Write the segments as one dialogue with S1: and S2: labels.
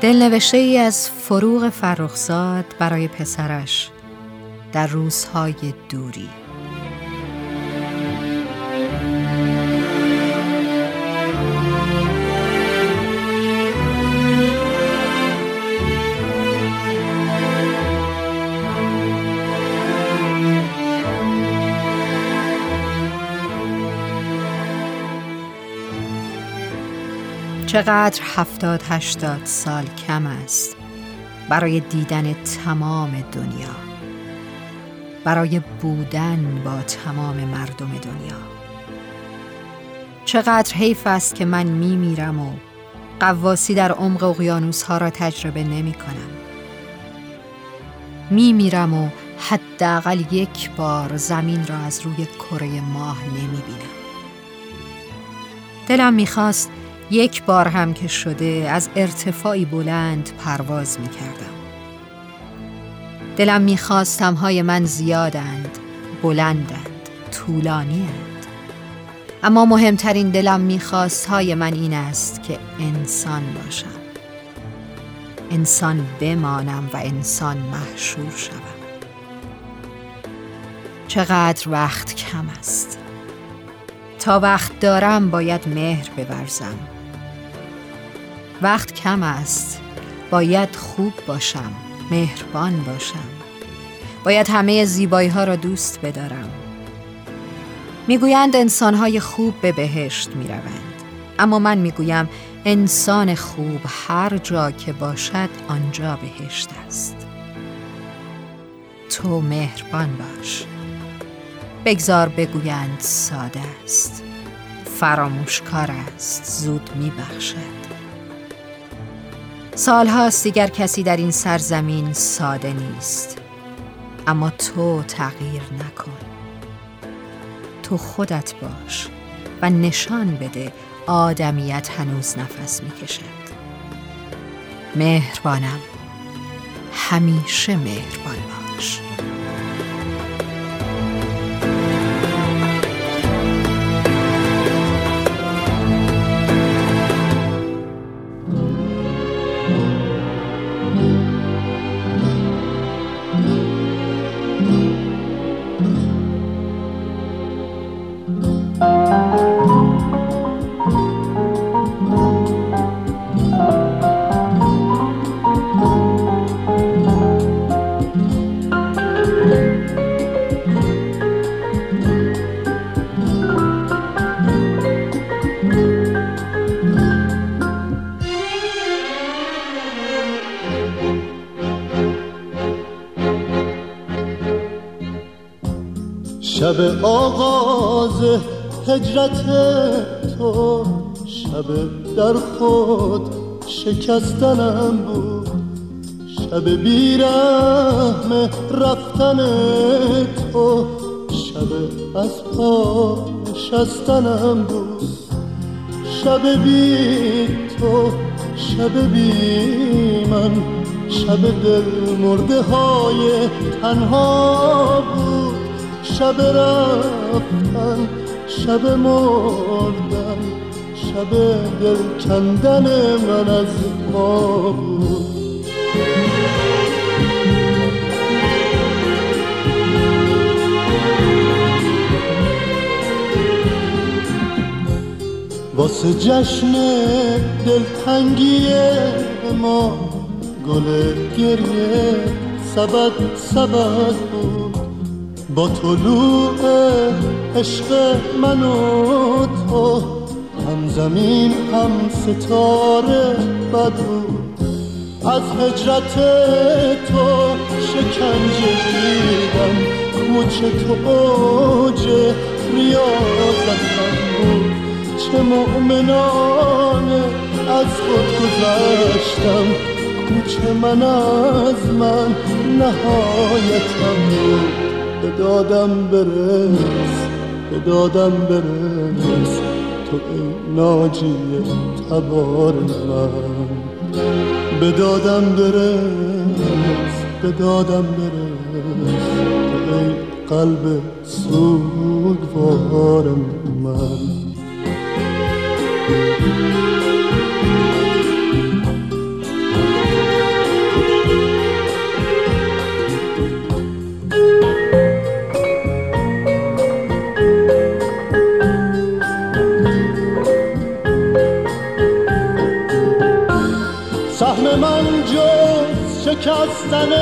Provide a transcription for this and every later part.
S1: دلنوشته ای از فروغ فرخزاد برای پسرش در روزهای دوری. چقدر هفتاد هشتاد سال کم است برای دیدن تمام دنیا برای بودن با تمام مردم دنیا. چقدر حیف است که من می میرم و قواسی در عمق اقیانوس ها را تجربه نمی کنم می میرم و حداقل یک بار زمین را از روی کره ماه نمی بینم دلم می‌خواست یک بار هم که شده از ارتفاعی بلند پرواز می کردم. دلم می‌خواست های من زیادند، بلندند، طولانیند. اما مهمترین دلم می‌خواست های من این است که انسان باشم. انسان بمانم و انسان محشور شوم. چقدر وقت کم است. تا وقت دارم باید مهر ببرزم وقت کم است باید خوب باشم مهربان باشم. باید همه زیبایی ها را دوست بدارم. می‌گویند انسان های خوب به بهشت می روند. اما من می‌گویم انسان خوب هر جا که باشد آنجا بهشت است. تو مهربان باش. بگذار بگویند ساده است. فراموشکار است زود میبخشد. سالهاست دیگر کسی در این سرزمین ساده نیست. اما تو تغییر نکن. تو خودت باش و نشان بده آدمیت هنوز نفس می‌کشد. مهربانم. همیشه مهربان باش.
S2: شب آغاز هجرت تو شب در خود شکستنم بود. شب بیرحم رفتن تو شب از پا شستنم بود. شب بی تو شب بی من شب دل مرده های تنها بود. شب رفتن شب مردن شب دل کندن من از ما بود. واسه جشن دلتنگی ما گل گریه سبد سبد با طلوع عشق من و تو هم زمین هم ستاره بدو. از هجرت تو شکنجه دیدم کوچه تو اوج ریاضتم بود چه مؤمنانه از خود گذشتم کوچه من از من نهایتم بود. به دادم برس به دادم برس. تو ای ناجی تبار من. به دادم برس به دادم برس. تو ای قلب سوگوار من. شکستن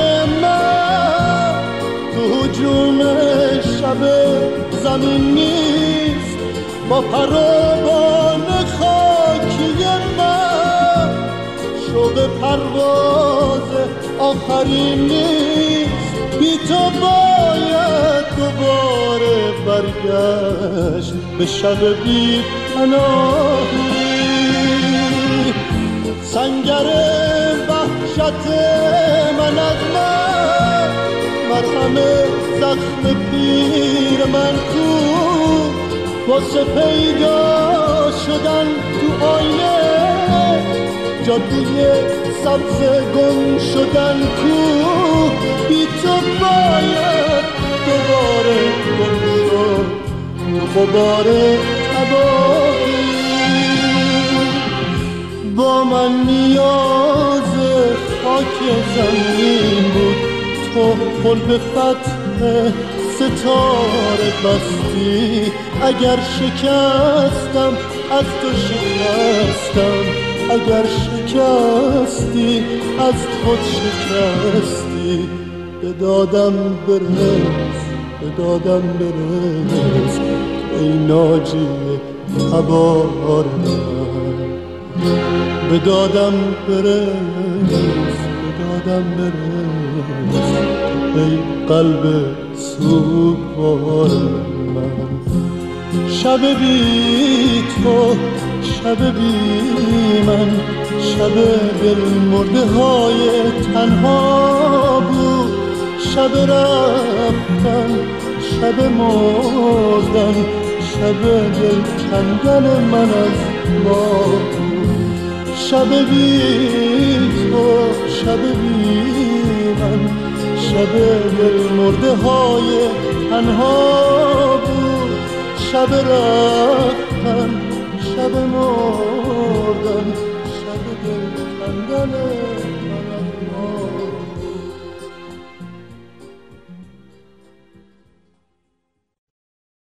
S2: من تو حجوم شب زمین نیست. با پروبان خاکی من شوق پرواز آخرین نیست. بی تو باید دوباره برگشت به شب بی پناهی. سنگر وحشت من از من مرهم زخم پیر من کو؟ واسه پیدا شدن تو آینه جادوی سبز گم شدن کو؟ بی تو باید دوباره گم تو غبار تباهی. با من نیاز خاک زمین بود. تو پل به فتح ستاره بستی. اگر شکستم از تو شکستم. اگر شکستی از خود شکستی. به دادم برس دادم برس ای ناجی تبار به دادم برس به دادم برس ای قلب سوگوار من. شب بی تو شب بی من. شب دل مرده های تنها بود. شب رفتن شب مردن. شب دل کندن من از ما شب بی تو شب بی من شب دل مرده های تنها بود. شب رفتن شب مردن. شب دل کندن